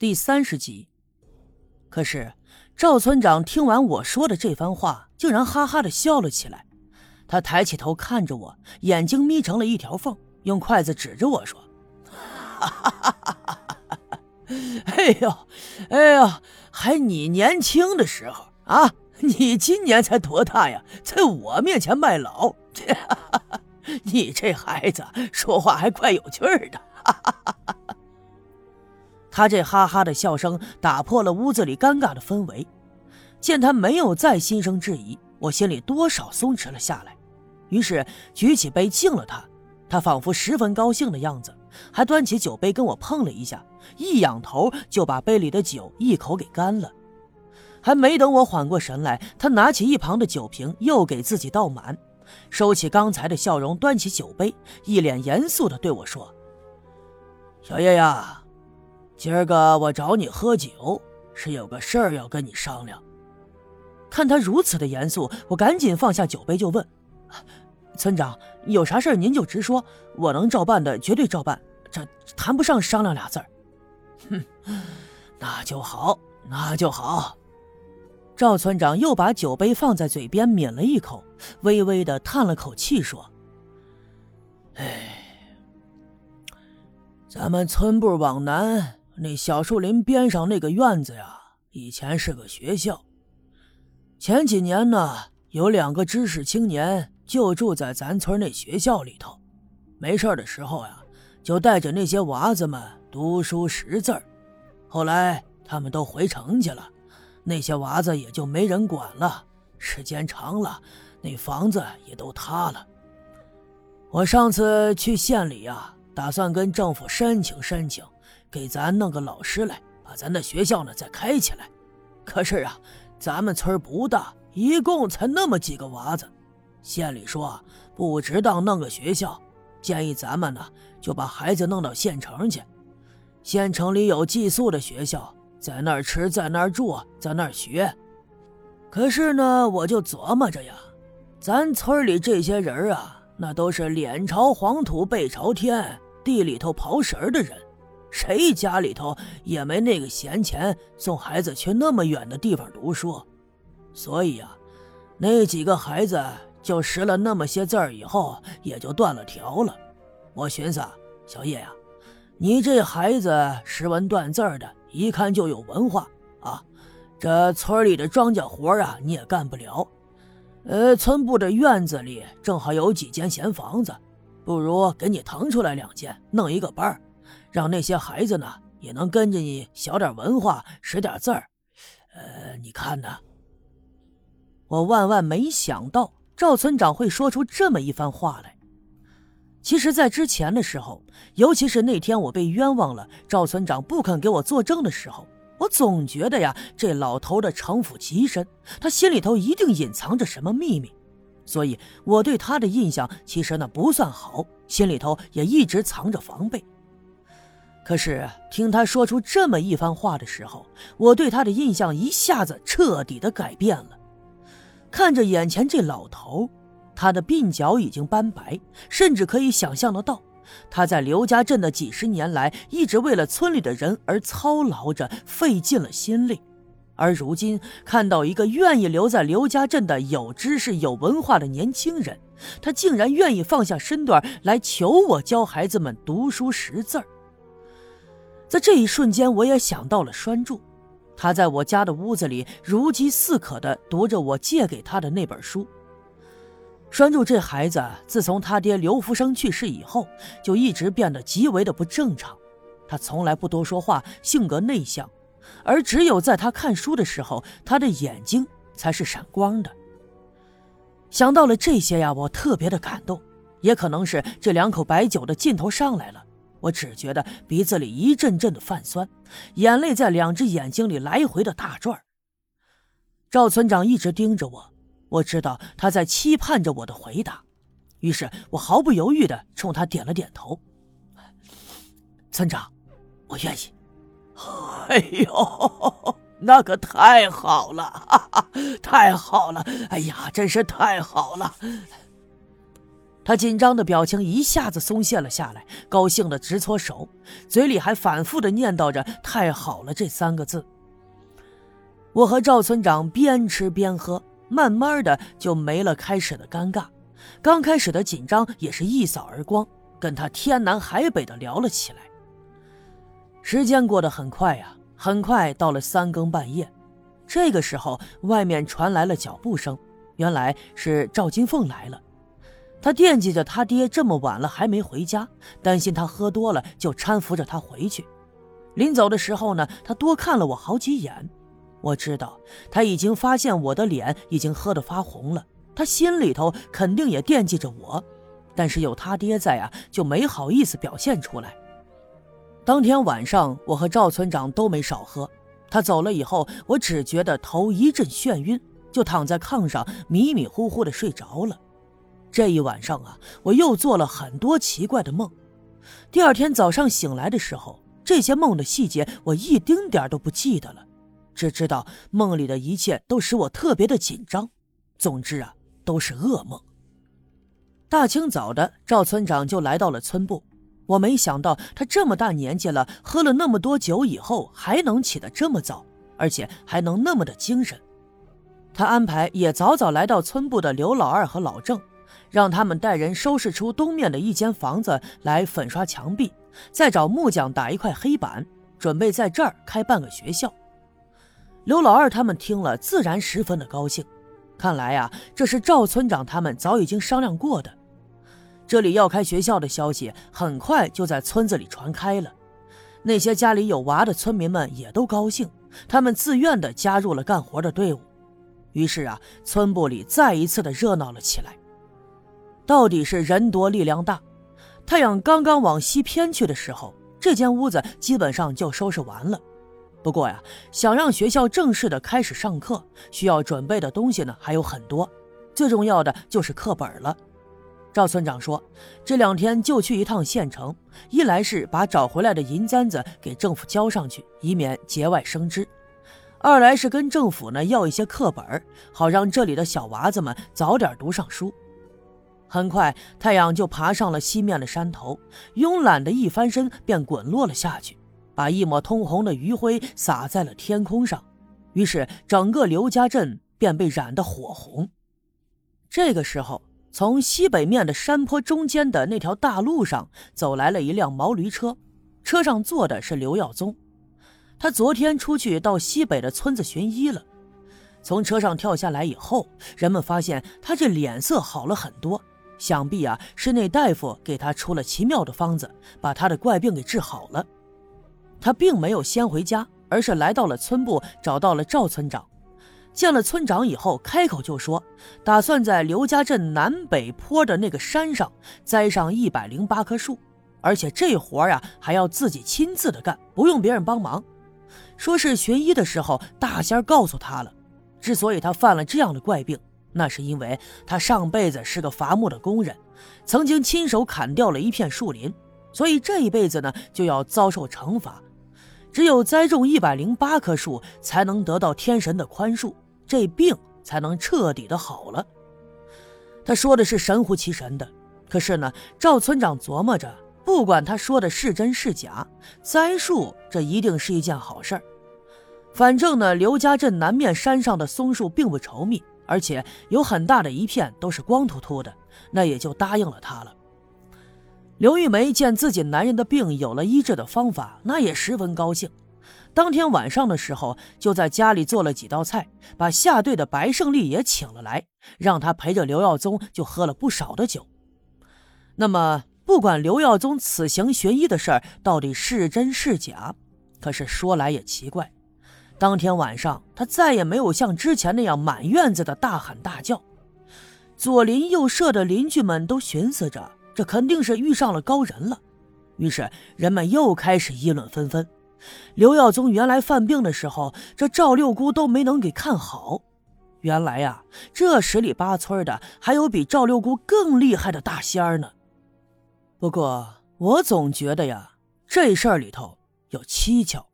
第三十集。可是赵村长听完我说的这番话，竟然哈哈的笑了起来。他抬起头看着我，眼睛眯成了一条缝，用筷子指着我说：“哈哈哈哈！哎呦，哎呦，还你年轻的时候啊！你今年才多大呀？在我面前卖老，你这孩子说话还怪有趣的。”哈哈哈哈！他这哈哈的笑声打破了屋子里尴尬的氛围。见他没有再心生质疑，我心里多少松弛了下来。于是举起杯敬了他。他仿佛十分高兴的样子，还端起酒杯跟我碰了一下，一仰头就把杯里的酒一口给干了。还没等我缓过神来，他拿起一旁的酒瓶又给自己倒满，收起刚才的笑容，端起酒杯，一脸严肃的对我说。小叶呀，今儿个我找你喝酒，是有个事儿要跟你商量。看他如此的严肃，我赶紧放下酒杯就问：“村长，有啥事儿您就直说，我能照办的绝对照办，这谈不上商量俩字儿。”哼，那就好，那就好。赵村长又把酒杯放在嘴边抿了一口，微微的叹了口气说：“哎。”咱们村部往南那小树林边上那个院子呀，以前是个学校。前几年呢，有两个知识青年就住在咱村那学校里头，没事的时候呀，就带着那些娃子们读书识字后来他们都回城去了，那些娃子也就没人管了。时间长了，那房子也都塌了。我上次去县里呀。打算跟政府申请申请，给咱弄个老师来，把咱的学校呢再开起来。可是啊，咱们村不大，一共才那么几个娃子。县里说不值当弄个学校，建议咱们呢就把孩子弄到县城去。县城里有寄宿的学校，在那儿吃，在那儿住，在那儿学。可是呢，我就琢磨着呀，咱村里这些人啊。那都是脸朝黄土背朝天，地里头刨食的人，谁家里头也没那个闲钱送孩子去那么远的地方读书，所以啊，那几个孩子就识了那么些字儿以后，也就断了条了。我寻思，小叶呀，你这孩子识文断字的，一看就有文化啊，这村里的庄稼活啊，你也干不了。呃，村部的院子里正好有几间闲房子，不如给你腾出来两间，弄一个班让那些孩子呢也能跟着你学点文化，识点字儿。呃，你看呢？我万万没想到赵村长会说出这么一番话来。其实，在之前的时候，尤其是那天我被冤枉了，赵村长不肯给我作证的时候。我总觉得呀，这老头的城府极深，他心里头一定隐藏着什么秘密，所以我对他的印象其实呢不算好，心里头也一直藏着防备。可是听他说出这么一番话的时候，我对他的印象一下子彻底的改变了。看着眼前这老头，他的鬓角已经斑白，甚至可以想象得到。他在刘家镇的几十年来，一直为了村里的人而操劳着，费尽了心力。而如今看到一个愿意留在刘家镇的有知识、有文化的年轻人，他竟然愿意放下身段来求我教孩子们读书识字儿。在这一瞬间，我也想到了栓柱，他在我家的屋子里如饥似渴地读着我借给他的那本书。栓柱这孩子，自从他爹刘福生去世以后，就一直变得极为的不正常。他从来不多说话，性格内向，而只有在他看书的时候，他的眼睛才是闪光的。想到了这些呀，我特别的感动。也可能是这两口白酒的劲头上来了，我只觉得鼻子里一阵阵的泛酸，眼泪在两只眼睛里来回的打转。赵村长一直盯着我。我知道他在期盼着我的回答，于是我毫不犹豫的冲他点了点头。村长，我愿意。哎呦，那可太好了，哈哈，太好了！哎呀，真是太好了！他紧张的表情一下子松懈了下来，高兴的直搓手，嘴里还反复的念叨着“太好了”这三个字。我和赵村长边吃边喝，慢慢的就没了开始的尴尬，刚开始的紧张也是一扫而光，跟他天南海北的聊了起来。时间过得很快呀，很快到了三更半夜，这个时候外面传来了脚步声，原来是赵金凤来了。他惦记着他爹这么晚了还没回家，担心他喝多了，就搀扶着他回去。临走的时候呢，他多看了我好几眼。我知道他已经发现我的脸已经喝得发红了，他心里头肯定也惦记着我，但是有他爹在啊，就没好意思表现出来。当天晚上，我和赵村长都没少喝。他走了以后，我只觉得头一阵眩晕，就躺在炕上迷迷糊糊的睡着了。这一晚上啊，我又做了很多奇怪的梦。第二天早上醒来的时候，这些梦的细节我一丁点都不记得了，只知道梦里的一切都使我特别的紧张。总之啊，都是噩梦。大清早的，赵村长就来到了村部。我没想到他这么大年纪了，喝了那么多酒以后还能起得这么早，而且还能那么的精神。他安排也早早来到村部的刘老二和老郑。让他们带人收拾出东面的一间房子来粉刷墙壁，再找木匠打一块黑板，准备在这儿开半个学校。刘老二他们听了，自然十分的高兴。看来呀，这是赵村长他们早已经商量过的。这里要开学校的消息很快就在村子里传开了，那些家里有娃的村民们也都高兴，他们自愿的加入了干活的队伍。于是啊，村部里再一次的热闹了起来。到底是人多力量大，太阳刚刚往西偏去的时候，这间屋子基本上就收拾完了。不过呀，想让学校正式的开始上课，需要准备的东西呢还有很多，最重要的就是课本了。赵村长说，这两天就去一趟县城，一来是把找回来的银簪子给政府交上去，以免节外生枝；二来是跟政府呢要一些课本，好让这里的小娃子们早点读上书。很快，太阳就爬上了西面的山头，慵懒的一翻身便滚落了下去，把一抹通红的余晖洒在了天空上。于是，整个刘家镇便被染得火红。这个时候，从西北面的山坡中间的那条大路上走来了一辆毛驴车，车上坐的是刘耀宗。他昨天出去到西北的村子寻医了，从车上跳下来以后，人们发现他这脸色好了很多。想必啊，是那大夫给他出了奇妙的方子，把他的怪病给治好了。他并没有先回家，而是来到了村部，找到了赵村长。见了村长以后，开口就说，打算在刘家镇南北坡的那个山上栽上一百零八棵树，而且这活呀还要自己亲自的干，不用别人帮忙。说是寻医的时候，大仙告诉他了，之所以他犯了这样的怪病。那是因为他上辈子是个伐木的工人，曾经亲手砍掉了一片树林，所以这一辈子呢就要遭受惩罚。只有栽种一百零八棵树，才能得到天神的宽恕，这病才能彻底的好了。他说的是神乎其神的，可是呢，赵村长琢磨着，不管他说的是真是假，栽树这一定是一件好事儿。反正呢，刘家镇南面山上的松树并不稠密。而且有很大的一片都是光秃秃的，那也就答应了他了。刘玉梅见自己男人的病有了医治的方法，那也十分高兴。当天晚上的时候，就在家里做了几道菜，把下队的白胜利也请了来，让他陪着刘耀宗，就喝了不少的酒。那么，不管刘耀宗此行寻医的事儿到底是真是假，可是说来也奇怪。当天晚上，他再也没有像之前那样满院子的大喊大叫。左邻右舍的邻居们都寻思着，这肯定是遇上了高人了。于是人们又开始议论纷纷。刘耀宗原来犯病的时候，这赵六姑都没能给看好。原来呀，这十里八村的还有比赵六姑更厉害的大仙儿呢。不过我总觉得呀，这事儿里头有蹊跷。